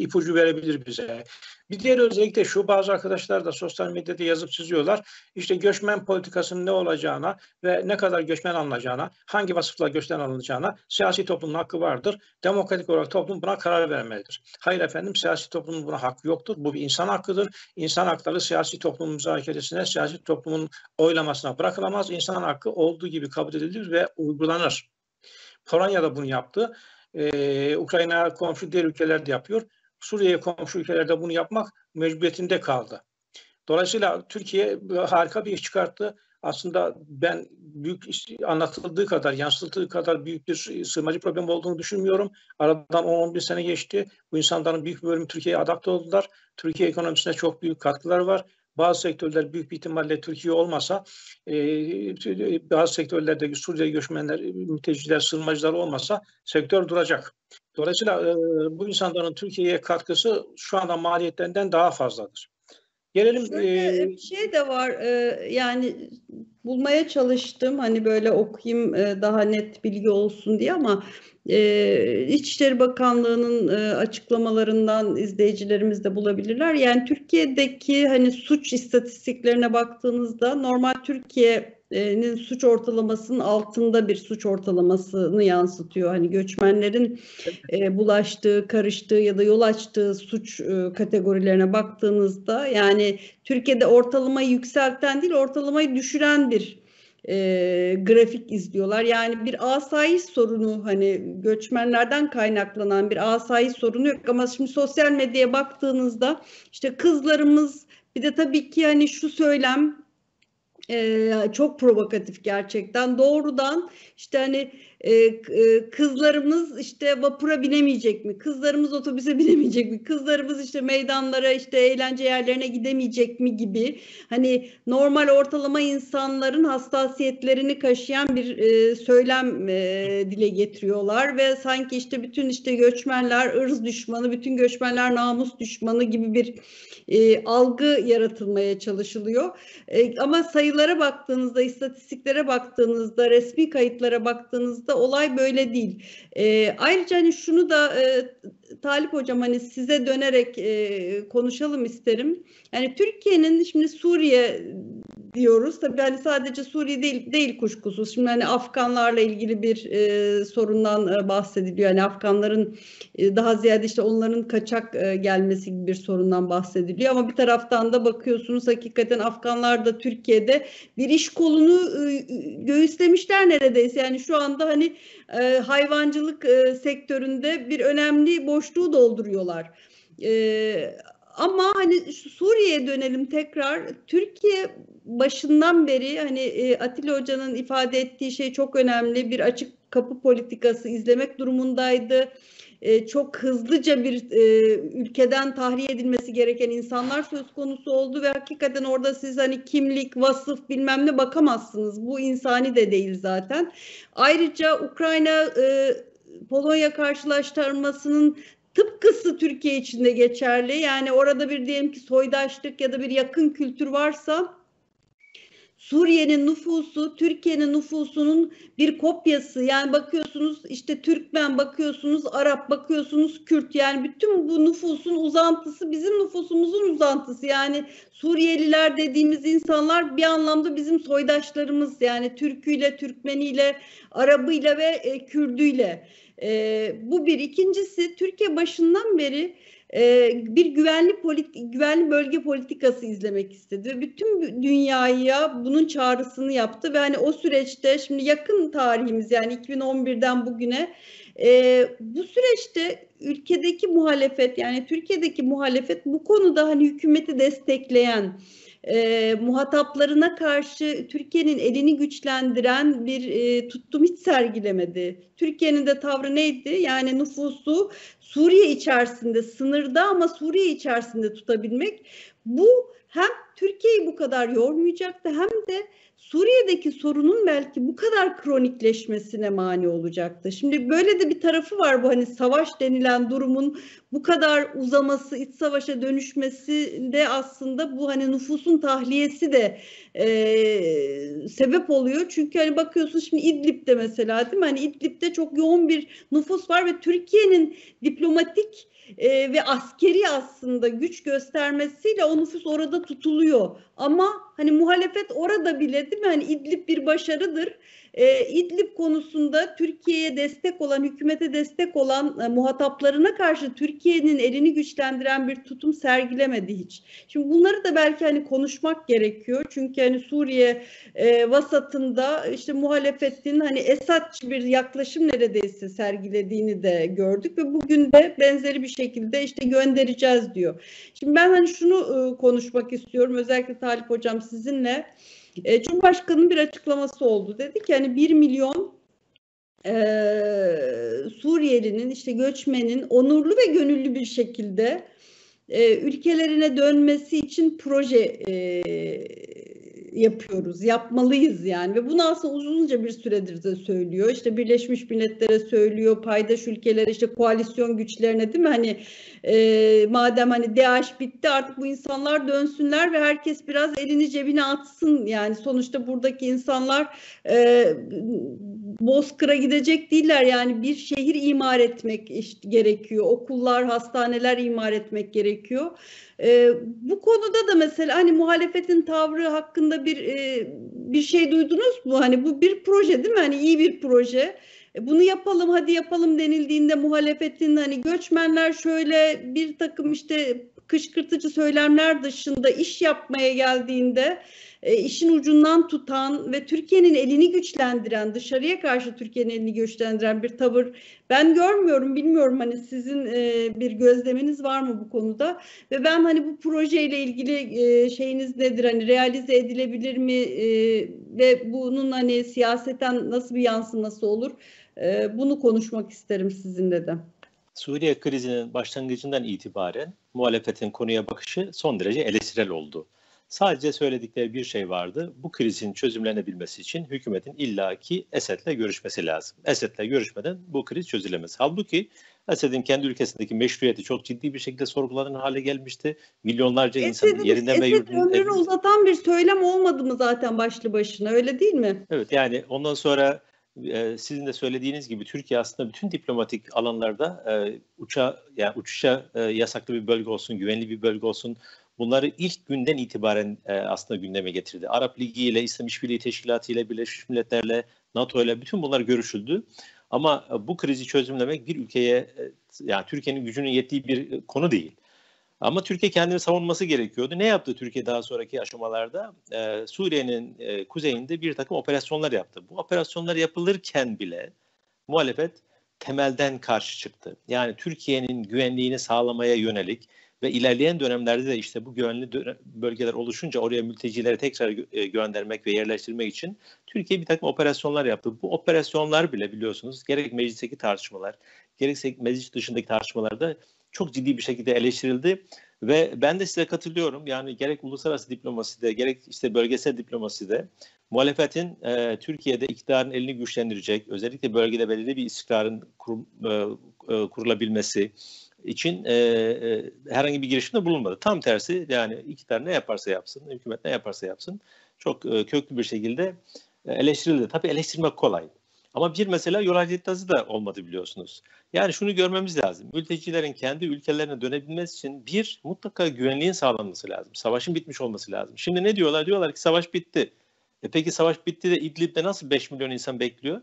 ipucu verebilir bize. Bir diğer özellik de şu bazı arkadaşlar da sosyal medyada yazıp çiziyorlar. İşte göçmen politikasının ne olacağına ve ne kadar göçmen alınacağına, hangi vasıfla göçmen alınacağına siyasi toplumun hakkı vardır. Demokratik olarak toplum buna karar vermelidir. Hayır efendim siyasi toplumun buna hakkı yoktur. Bu bir insan hakkıdır. İnsan hakları siyasi toplumun müzakeresine, siyasi toplumun oylamasına bırakılamaz. İnsan hakkı olduğu gibi kabul edilir ve uygulanır. Polonya da bunu yaptı. Ee, Ukrayna komşu diğer ülkeler de yapıyor. Suriye komşu ülkelerde bunu yapmak mecburiyetinde kaldı. Dolayısıyla Türkiye harika bir iş çıkarttı. Aslında ben büyük anlatıldığı kadar, yansıtıldığı kadar büyük bir sığınmacı problemi olduğunu düşünmüyorum. Aradan 10-11 sene geçti. Bu insanların büyük bir bölümü Türkiye'ye adapte oldular. Türkiye ekonomisine çok büyük katkılar var. Bazı sektörler büyük bir ihtimalle Türkiye olmasa, e, bazı sektörlerde Suriye göçmenler, mülteciler, sığınmacılar olmasa sektör duracak. Dolayısıyla e, bu insanların Türkiye'ye katkısı şu anda maliyetlerinden daha fazladır. Gelelim Şöyle, e, bir şey de var e, yani bulmaya çalıştım hani böyle okuyayım e, daha net bilgi olsun diye ama e, İçişleri Bakanlığı'nın e, açıklamalarından izleyicilerimiz de bulabilirler. Yani Türkiye'deki hani suç istatistiklerine baktığınızda normal Türkiye'nin suç ortalamasının altında bir suç ortalamasını yansıtıyor. Hani göçmenlerin e, bulaştığı, karıştığı ya da yol açtığı suç e, kategorilerine baktığınızda yani Türkiye'de ortalamayı yükselten değil ortalamayı düşüren bir e, grafik izliyorlar. Yani bir asayiş sorunu hani göçmenlerden kaynaklanan bir asayiş sorunu yok ama şimdi sosyal medyaya baktığınızda işte kızlarımız bir de tabii ki hani şu söylem e, çok provokatif gerçekten. Doğrudan işte hani e, e, kızlarımız işte vapura binemeyecek mi? Kızlarımız otobüse binemeyecek mi? Kızlarımız işte meydanlara işte eğlence yerlerine gidemeyecek mi gibi hani normal ortalama insanların hassasiyetlerini kaşıyan bir e, söylem e, dile getiriyorlar ve sanki işte bütün işte göçmenler ırz düşmanı, bütün göçmenler namus düşmanı gibi bir algı yaratılmaya çalışılıyor. Ama sayılara baktığınızda, istatistiklere baktığınızda, resmi kayıtlara baktığınızda olay böyle değil. E, ayrıca hani şunu da e, Talip Hocam hani size dönerek e, konuşalım isterim. Yani Türkiye'nin şimdi Suriye diyoruz. Tabii hani sadece Suriye değil, değil kuşkusuz. Şimdi hani Afganlarla ilgili bir e, sorundan e, bahsediliyor. Yani Afganların e, daha ziyade işte onların kaçak e, gelmesi gibi bir sorundan bahsediliyor. Ama bir taraftan da bakıyorsunuz hakikaten Afganlar da Türkiye'de bir iş kolunu e, göğüslemişler neredeyse. Yani şu anda hani e, hayvancılık e, sektöründe bir önemli boşluğu dolduruyorlar. E, ama hani Suriye'ye dönelim tekrar. Türkiye başından beri hani e, Atilla Hoca'nın ifade ettiği şey çok önemli. Bir açık kapı politikası izlemek durumundaydı. E, çok hızlıca bir e, ülkeden tahliye edilmesi gereken insanlar söz konusu oldu ve hakikaten orada siz hani kimlik, vasıf bilmem ne bakamazsınız. Bu insani de değil zaten. Ayrıca Ukrayna e, Polonya karşılaştırmasının tıpkısı Türkiye içinde geçerli. Yani orada bir diyelim ki soydaşlık ya da bir yakın kültür varsa Suriye'nin nüfusu Türkiye'nin nüfusunun bir kopyası. Yani bakıyorsunuz işte Türkmen bakıyorsunuz Arap bakıyorsunuz Kürt yani bütün bu nüfusun uzantısı bizim nüfusumuzun uzantısı. Yani Suriyeliler dediğimiz insanlar bir anlamda bizim soydaşlarımız yani Türküyle, Türkmeniyle, Arabıyla ve e, Kürdüyle. E, bu bir. İkincisi Türkiye başından beri e, bir güvenli politik, güvenli bölge politikası izlemek istedi ve bütün dünyaya bunun çağrısını yaptı ve hani o süreçte şimdi yakın tarihimiz yani 2011'den bugüne e, bu süreçte ülkedeki muhalefet yani Türkiye'deki muhalefet bu konuda hani hükümeti destekleyen e, muhataplarına karşı Türkiye'nin elini güçlendiren bir e, tutum hiç sergilemedi. Türkiye'nin de tavrı neydi? Yani nüfusu Suriye içerisinde sınırda ama Suriye içerisinde tutabilmek. Bu hem Türkiye'yi bu kadar yormayacaktı hem de Suriye'deki sorunun belki bu kadar kronikleşmesine mani olacaktı. Şimdi böyle de bir tarafı var bu hani savaş denilen durumun bu kadar uzaması, iç savaşa dönüşmesi de aslında bu hani nüfusun tahliyesi de e, sebep oluyor. Çünkü hani bakıyorsun şimdi İdlib'de mesela değil mi? Hani İdlib'de çok yoğun bir nüfus var ve Türkiye'nin diplomatik e, ve askeri aslında güç göstermesiyle o nüfus orada tutuluyor. Ama hani muhalefet orada bile değil mi? Hani İdlib bir başarıdır e, İdlib konusunda Türkiye'ye destek olan, hükümete destek olan e, muhataplarına karşı Türkiye'nin elini güçlendiren bir tutum sergilemedi hiç. Şimdi bunları da belki hani konuşmak gerekiyor. Çünkü hani Suriye e, vasatında işte muhalefetin hani Esadçı bir yaklaşım neredeyse sergilediğini de gördük ve bugün de benzeri bir şekilde işte göndereceğiz diyor. Şimdi ben hani şunu e, konuşmak istiyorum özellikle Talip Hocam sizinle. E, Cumhurbaşkanı'nın bir açıklaması oldu. Dedi ki hani 1 milyon e, Suriyelinin işte göçmenin onurlu ve gönüllü bir şekilde e, ülkelerine dönmesi için proje e, yapıyoruz, yapmalıyız yani ve bunu aslında uzunca bir süredir de söylüyor. İşte Birleşmiş Milletler'e söylüyor, paydaş ülkelere, işte koalisyon güçlerine değil mi? Hani e, madem hani DAEŞ bitti artık bu insanlar dönsünler ve herkes biraz elini cebine atsın. Yani sonuçta buradaki insanlar e, Bozkır'a gidecek değiller. Yani bir şehir imar etmek işte gerekiyor. Okullar, hastaneler imar etmek gerekiyor. E, bu konuda da mesela hani muhalefetin tavrı hakkında bir e, bir şey duydunuz mu? Hani bu bir proje değil mi? Hani iyi bir proje. E, bunu yapalım hadi yapalım denildiğinde muhalefetin hani göçmenler şöyle bir takım işte kışkırtıcı söylemler dışında iş yapmaya geldiğinde e, işin ucundan tutan ve Türkiye'nin elini güçlendiren, dışarıya karşı Türkiye'nin elini güçlendiren bir tavır ben görmüyorum, bilmiyorum hani sizin e, bir gözleminiz var mı bu konuda? Ve ben hani bu projeyle ilgili e, şeyiniz nedir? Hani realize edilebilir mi? Ve bunun hani siyaseten nasıl bir yansıması olur? Bunu konuşmak isterim sizinle de. Suriye krizinin başlangıcından itibaren muhalefetin konuya bakışı son derece eleştirel oldu. Sadece söyledikleri bir şey vardı. Bu krizin çözümlenebilmesi için hükümetin illaki Esed'le görüşmesi lazım. Esed'le görüşmeden bu kriz çözülemez. Halbuki Esed'in kendi ülkesindeki meşruiyeti çok ciddi bir şekilde sorgulanan hale gelmişti. Milyonlarca insan yerinden ve yurdundan... ömrünü uzatan bir söylem olmadı mı zaten başlı başına öyle değil mi? Evet yani ondan sonra sizin de söylediğiniz gibi Türkiye aslında bütün diplomatik alanlarda e, uça yani uçuşa e, yasaklı bir bölge olsun, güvenli bir bölge olsun bunları ilk günden itibaren e, aslında gündeme getirdi. Arap Ligi ile, İslam İşbirliği Teşkilatı ile, Birleşmiş Milletler'le, NATO ile bütün bunlar görüşüldü. Ama bu krizi çözümlemek bir ülkeye yani Türkiye'nin gücünün yettiği bir konu değil. Ama Türkiye kendini savunması gerekiyordu. Ne yaptı Türkiye daha sonraki aşamalarda? Ee, Suriye'nin e, kuzeyinde bir takım operasyonlar yaptı. Bu operasyonlar yapılırken bile muhalefet temelden karşı çıktı. Yani Türkiye'nin güvenliğini sağlamaya yönelik ve ilerleyen dönemlerde de işte bu güvenli bölgeler oluşunca oraya mültecileri tekrar e, göndermek ve yerleştirmek için Türkiye bir takım operasyonlar yaptı. Bu operasyonlar bile biliyorsunuz gerek meclisteki tartışmalar, gerekse meclis dışındaki tartışmalarda çok ciddi bir şekilde eleştirildi. Ve ben de size katılıyorum. Yani gerek uluslararası diplomaside gerek işte bölgesel diplomaside muhalefetin e, Türkiye'de iktidarın elini güçlendirecek, özellikle bölgede belirli bir istikrarın kur, e, e, kurulabilmesi, için e, e, herhangi bir girişimde bulunmadı. Tam tersi yani iktidar ne yaparsa yapsın, hükümet ne yaparsa yapsın çok e, köklü bir şekilde e, eleştirildi. Tabii eleştirmek kolay. Ama bir mesela yol haritası da olmadı biliyorsunuz. Yani şunu görmemiz lazım. Mültecilerin kendi ülkelerine dönebilmesi için bir mutlaka güvenliğin sağlanması lazım. Savaşın bitmiş olması lazım. Şimdi ne diyorlar? Diyorlar ki savaş bitti. E peki savaş bitti de İdlib'de nasıl 5 milyon insan bekliyor?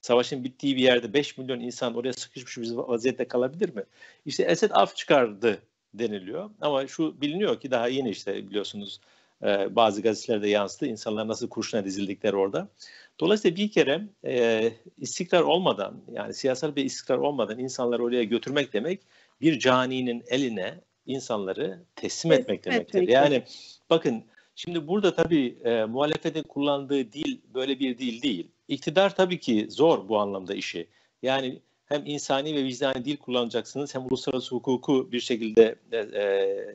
savaşın bittiği bir yerde 5 milyon insan oraya sıkışmış bir vaziyette kalabilir mi? İşte Esed af çıkardı deniliyor. Ama şu biliniyor ki daha yeni işte biliyorsunuz e, bazı gazetelerde yansıdı. İnsanlar nasıl kurşuna dizildikleri orada. Dolayısıyla bir kere e, istikrar olmadan yani siyasal bir istikrar olmadan insanları oraya götürmek demek bir caninin eline insanları teslim etmek demektir. Yani bakın şimdi burada tabii e, muhalefetin kullandığı dil böyle bir dil değil İktidar tabii ki zor bu anlamda işi. Yani hem insani ve vicdani dil kullanacaksınız hem uluslararası hukuku bir şekilde e, e, e,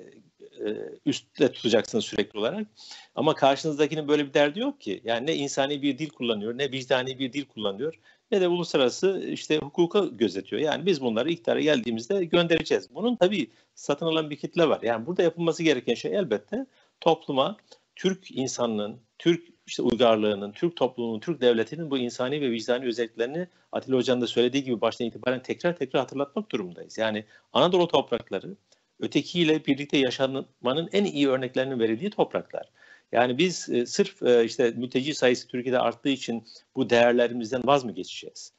üstte tutacaksınız sürekli olarak. Ama karşınızdakinin böyle bir derdi yok ki. Yani ne insani bir dil kullanıyor, ne vicdani bir dil kullanıyor, ne de uluslararası işte hukuka gözetiyor. Yani biz bunları iktidara geldiğimizde göndereceğiz. Bunun tabii satın alan bir kitle var. Yani burada yapılması gereken şey elbette topluma Türk insanının, Türk işte uygarlığının, Türk toplumunun, Türk devletinin bu insani ve vicdani özelliklerini Atilla Hoca'nın da söylediği gibi baştan itibaren tekrar tekrar hatırlatmak durumundayız. Yani Anadolu toprakları ötekiyle birlikte yaşanmanın en iyi örneklerinin verildiği topraklar. Yani biz e, sırf e, işte mülteci sayısı Türkiye'de arttığı için bu değerlerimizden vaz mı geçeceğiz?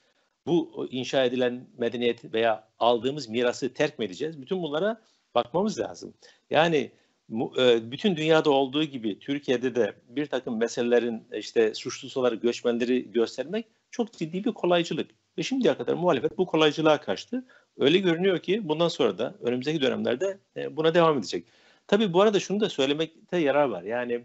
Bu inşa edilen medeniyet veya aldığımız mirası terk mi edeceğiz? Bütün bunlara bakmamız lazım. Yani e, bütün dünyada olduğu gibi Türkiye'de de bir takım meselelerin işte suçlusu olarak göçmenleri göstermek çok ciddi bir kolaycılık. Ve şimdiye kadar muhalefet bu kolaycılığa kaçtı. Öyle görünüyor ki bundan sonra da önümüzdeki dönemlerde e, buna devam edecek. Tabii bu arada şunu da söylemekte yarar var. Yani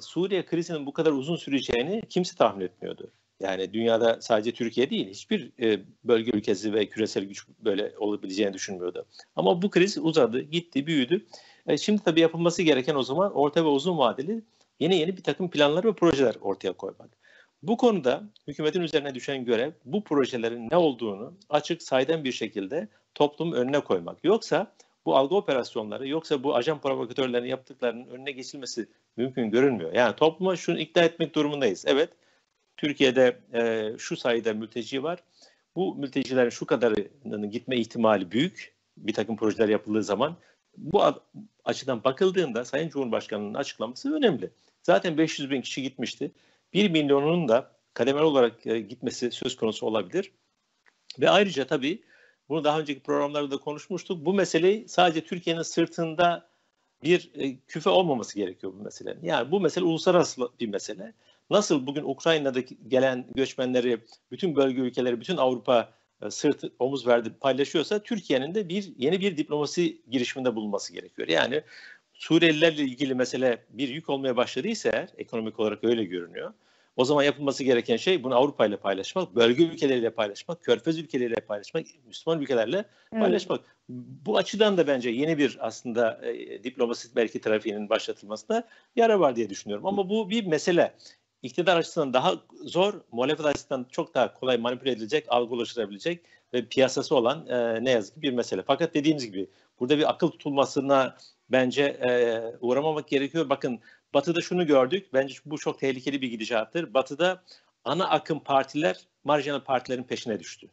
Suriye krizinin bu kadar uzun süreceğini kimse tahmin etmiyordu. Yani dünyada sadece Türkiye değil, hiçbir e, bölge ülkesi ve küresel güç böyle olabileceğini düşünmüyordu. Ama bu kriz uzadı, gitti, büyüdü. E, şimdi tabii yapılması gereken o zaman orta ve uzun vadeli yeni yeni bir takım planlar ve projeler ortaya koymak. Bu konuda hükümetin üzerine düşen görev bu projelerin ne olduğunu açık saydam bir şekilde toplum önüne koymak. Yoksa bu algı operasyonları yoksa bu ajan provokatörlerin yaptıklarının önüne geçilmesi mümkün görünmüyor. Yani topluma şunu ikna etmek durumundayız. Evet Türkiye'de e, şu sayıda mülteci var. Bu mültecilerin şu kadarının gitme ihtimali büyük bir takım projeler yapıldığı zaman bu açıdan bakıldığında Sayın Cumhurbaşkanı'nın açıklaması önemli. Zaten 500 bin kişi gitmişti. 1 milyonunun da kademeli olarak e, gitmesi söz konusu olabilir. Ve ayrıca tabii bunu daha önceki programlarda da konuşmuştuk. Bu meseleyi sadece Türkiye'nin sırtında bir e, küfe olmaması gerekiyor bu meselenin. Yani bu mesele uluslararası bir mesele. Nasıl bugün Ukrayna'daki gelen göçmenleri bütün bölge ülkeleri, bütün Avrupa e, sırt omuz verdi paylaşıyorsa Türkiye'nin de bir yeni bir diplomasi girişiminde bulunması gerekiyor. Yani Suriyelilerle ilgili mesele bir yük olmaya başladıysa eğer ekonomik olarak öyle görünüyor. O zaman yapılması gereken şey bunu Avrupa ile paylaşmak, bölge ülkeleriyle paylaşmak, körfez ülkeleriyle paylaşmak, Müslüman ülkelerle evet. paylaşmak. Bu açıdan da bence yeni bir aslında e, diplomasi belki trafiğinin başlatılmasında yara var diye düşünüyorum. Ama bu bir mesele. İktidar açısından daha zor, muhalefet açısından çok daha kolay manipüle edilecek, algı oluşturabilecek ve piyasası olan e, ne yazık ki bir mesele. Fakat dediğimiz gibi burada bir akıl tutulmasına bence e, uğramamak gerekiyor. Bakın Batı'da şunu gördük. Bence bu çok tehlikeli bir gidişattır. Batı'da ana akım partiler marjinal partilerin peşine düştü.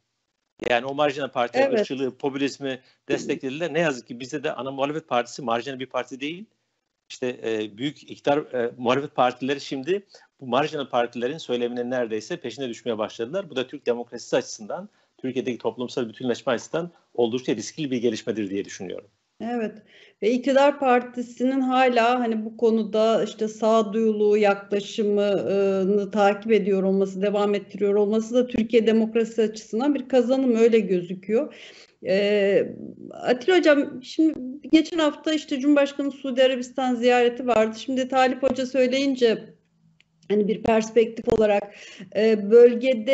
Yani o marjinal partiler evet. ırkçılığı, popülizmi desteklediler. Ne yazık ki bizde de ana muhalefet partisi marjinal bir parti değil. İşte e, büyük iktidar e, muhalefet partileri şimdi bu marjinal partilerin söyleminin neredeyse peşine düşmeye başladılar. Bu da Türk demokrasisi açısından, Türkiye'deki toplumsal bütünleşme açısından oldukça riskli bir gelişmedir diye düşünüyorum. Evet ve iktidar partisinin hala hani bu konuda işte sağduyulu yaklaşımını takip ediyor olması, devam ettiriyor olması da Türkiye demokrasi açısından bir kazanım öyle gözüküyor. Ee, Atilla Hocam şimdi geçen hafta işte Cumhurbaşkanı Suudi Arabistan ziyareti vardı. Şimdi Talip Hoca söyleyince hani bir perspektif olarak e, bölgede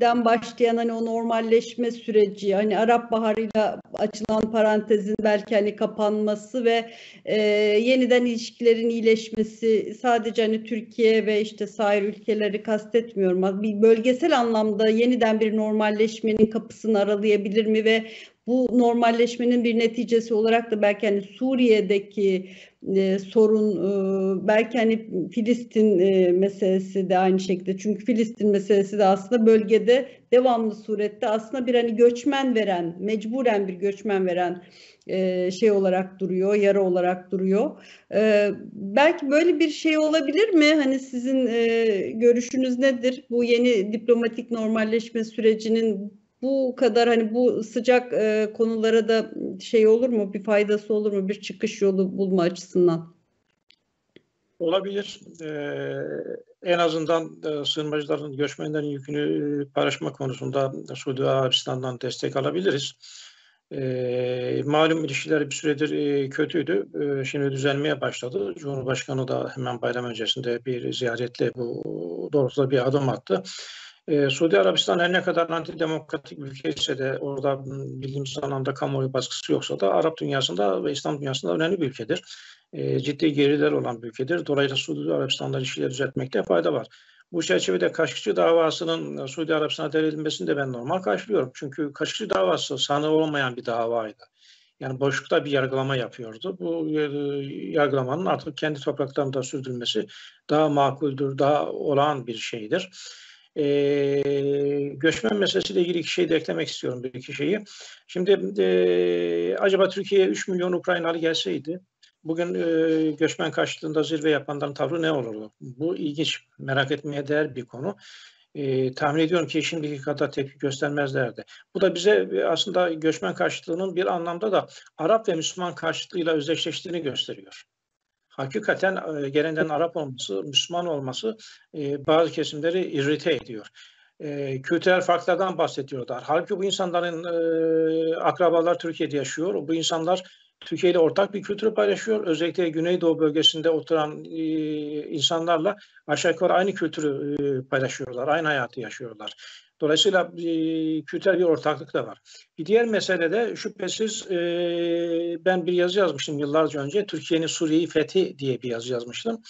yeniden başlayan hani o normalleşme süreci hani Arap Baharı'yla açılan parantezin belki hani kapanması ve e, yeniden ilişkilerin iyileşmesi sadece hani Türkiye ve işte sahil ülkeleri kastetmiyorum. Bir bölgesel anlamda yeniden bir normalleşmenin kapısını aralayabilir mi ve bu normalleşmenin bir neticesi olarak da belki hani Suriye'deki e, sorun e, belki hani Filistin e, meselesi de aynı şekilde. Çünkü Filistin meselesi de aslında bölgede devamlı surette aslında bir hani göçmen veren mecburen bir göçmen veren e, şey olarak duruyor yara olarak duruyor. E, belki böyle bir şey olabilir mi? Hani sizin e, görüşünüz nedir? Bu yeni diplomatik normalleşme sürecinin bu kadar hani bu sıcak e, konulara da şey olur mu? Bir faydası olur mu? Bir çıkış yolu bulma açısından? Olabilir. Ee, en azından e, sığınmacıların, göçmenlerin yükünü paylaşma konusunda Suudi Arabistan'dan destek alabiliriz. E, malum ilişkiler bir süredir e, kötüydü. E, şimdi düzelmeye başladı. Cumhurbaşkanı da hemen bayram öncesinde bir ziyaretle bu doğrultuda bir adım attı. Ee, Suudi Arabistan her ne kadar antidemokratik bir ülke ise de orada bildiğimiz anlamda kamuoyu baskısı yoksa da Arap dünyasında ve İslam dünyasında önemli bir ülkedir. E, ciddi geriler olan bir ülkedir. Dolayısıyla Suudi Arabistan'da ilişkileri düzeltmekte fayda var. Bu çerçevede Kaşıkçı davasının Suudi Arabistan'a devredilmesini de ben normal karşılıyorum. Çünkü Kaşıkçı davası sanığı olmayan bir davaydı. Yani boşlukta bir yargılama yapıyordu. Bu e, yargılamanın artık kendi topraklarında sürdürülmesi daha makuldür, daha olağan bir şeydir. E, göçmen meselesiyle ilgili iki şey de eklemek istiyorum bir iki şeyi. Şimdi e, acaba Türkiye'ye 3 milyon Ukraynalı gelseydi bugün e, göçmen karşılığında zirve yapanların tavrı ne olurdu? Bu ilginç, merak etmeye değer bir konu. E, tahmin ediyorum ki şimdiki kadar tepki göstermezlerdi. Bu da bize aslında göçmen karşıtlığının bir anlamda da Arap ve Müslüman karşıtlığıyla özdeşleştiğini gösteriyor hakikaten e, gelenden Arap olması, Müslüman olması e, bazı kesimleri irrite ediyor. E, kültürel farklardan bahsediyorlar. Halbuki bu insanların e, akrabalar Türkiye'de yaşıyor. Bu insanlar Türkiye ile ortak bir kültürü paylaşıyor. Özellikle Güneydoğu bölgesinde oturan e, insanlarla aşağı yukarı aynı kültürü e, paylaşıyorlar. Aynı hayatı yaşıyorlar. Dolayısıyla e, kültürel bir ortaklık da var. Bir diğer mesele de şüphesiz e, ben bir yazı yazmıştım yıllarca önce. Türkiye'nin Suriye'yi fethi diye bir yazı yazmıştım.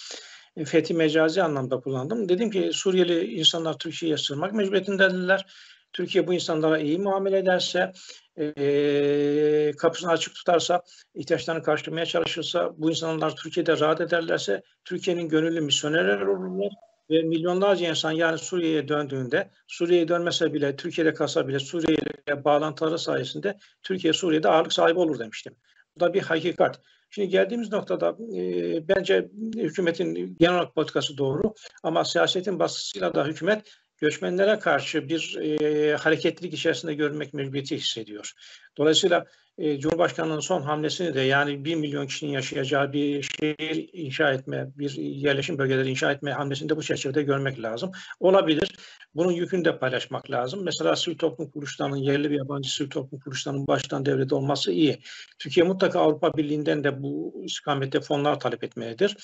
E, fethi mecazi anlamda kullandım. Dedim ki Suriyeli insanlar Türkiye'ye sığınmak mecburiyetindedirler. Türkiye bu insanlara iyi muamele ederse, e, kapısını açık tutarsa, ihtiyaçlarını karşılamaya çalışırsa, bu insanlar Türkiye'de rahat ederlerse Türkiye'nin gönüllü misyonerler olurlar ve milyonlarca insan yani Suriye'ye döndüğünde Suriye'ye dönmese bile Türkiye'de kalsa bile Suriye ile bağlantıları sayesinde Türkiye Suriye'de ağırlık sahibi olur demiştim. Bu da bir hakikat. Şimdi geldiğimiz noktada e, bence hükümetin genel olarak politikası doğru ama siyasetin baskısıyla da hükümet göçmenlere karşı bir e, hareketlilik içerisinde görmek mecburiyeti hissediyor. Dolayısıyla e, Cumhurbaşkanı'nın son hamlesini de yani 1 milyon kişinin yaşayacağı bir şehir inşa etme, bir yerleşim bölgeleri inşa etme hamlesini de bu çerçevede görmek lazım. Olabilir. Bunun yükünü de paylaşmak lazım. Mesela sivil toplum kuruluşlarının, yerli ve yabancı sivil toplum kuruluşlarının baştan devrede olması iyi. Türkiye mutlaka Avrupa Birliği'nden de bu istikamette fonlar talep etmelidir.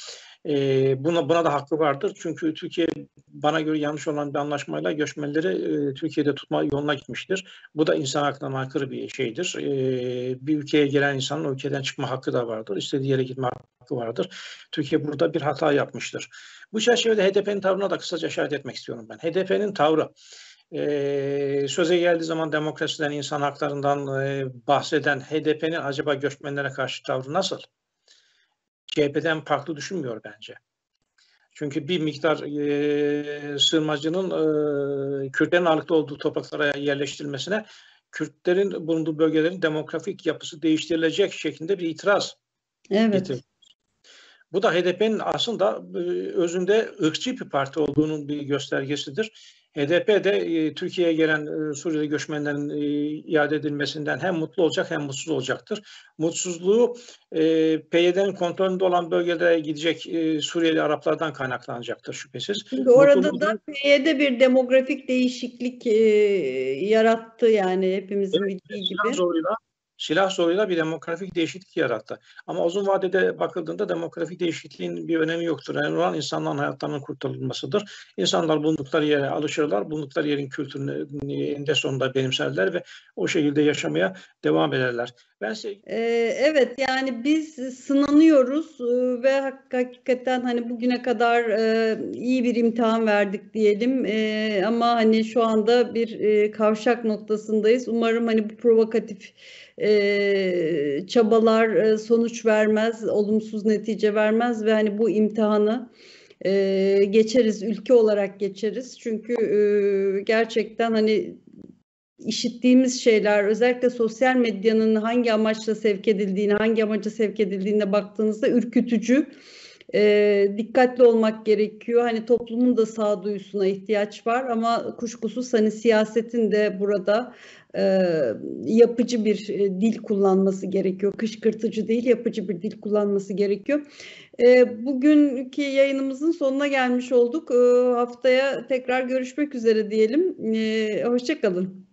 E, buna, buna da hakkı vardır. Çünkü Türkiye bana göre yanlış olan bir anlaşmayla göçmenleri e, Türkiye'de tutma yoluna gitmiştir. Bu da insan haklarına aykırı bir şeydir. E, bir ülkeye gelen insanın o ülkeden çıkma hakkı da vardır. İstediği yere gitme hakkı vardır. Türkiye burada bir hata yapmıştır. Bu çerçevede HDP'nin tavrına da kısaca işaret etmek istiyorum ben. HDP'nin tavrı e, söze geldiği zaman demokrasiden, insan haklarından e, bahseden HDP'nin acaba göçmenlere karşı tavrı nasıl? CHP'den farklı düşünmüyor bence. Çünkü bir miktar e, sığınmacının e, Kürtlerin ağırlıklı olduğu topraklara yerleştirilmesine Kürtlerin bulunduğu bölgelerin demografik yapısı değiştirilecek şeklinde bir itiraz evet. getirdi. Bu da HDP'nin aslında e, özünde ırkçı bir parti olduğunun bir göstergesidir. HDP de e, Türkiye'ye gelen e, Suriyeli göçmenlerin e, iade edilmesinden hem mutlu olacak hem mutsuz olacaktır. Mutsuzluğu e, PYD'nin kontrolünde olan bölgede gidecek e, Suriyeli Araplardan kaynaklanacaktır şüphesiz. Şimdi orada da PYD bir demografik değişiklik e, yarattı yani hepimizin evet, bildiği gibi. Zoruyla, silah zoruyla bir demografik değişiklik yarattı. Ama uzun vadede bakıldığında demografik değişikliğin bir önemi yoktur. Önemli olan insanların hayatlarının kurtarılmasıdır. İnsanlar bulundukları yere alışırlar, bulundukları yerin kültürünü eninde sonunda benimserler ve o şekilde yaşamaya devam ederler. Ben şey... Ee, evet yani biz sınanıyoruz ve hakikaten hani bugüne kadar e, iyi bir imtihan verdik diyelim e, ama hani şu anda bir e, kavşak noktasındayız. Umarım hani bu provokatif e, çabalar e, sonuç vermez, olumsuz netice vermez ve hani bu imtihanı e, geçeriz, ülke olarak geçeriz. Çünkü e, gerçekten hani işittiğimiz şeyler özellikle sosyal medyanın hangi amaçla sevk edildiğini, hangi amaca sevk edildiğine baktığınızda ürkütücü. E, dikkatli olmak gerekiyor. Hani toplumun da sağduyusuna ihtiyaç var ama kuşkusuz hani siyasetin de burada e, yapıcı bir e, dil kullanması gerekiyor. Kışkırtıcı değil, yapıcı bir dil kullanması gerekiyor. E, bugünkü yayınımızın sonuna gelmiş olduk. E, haftaya tekrar görüşmek üzere diyelim. E, Hoşçakalın.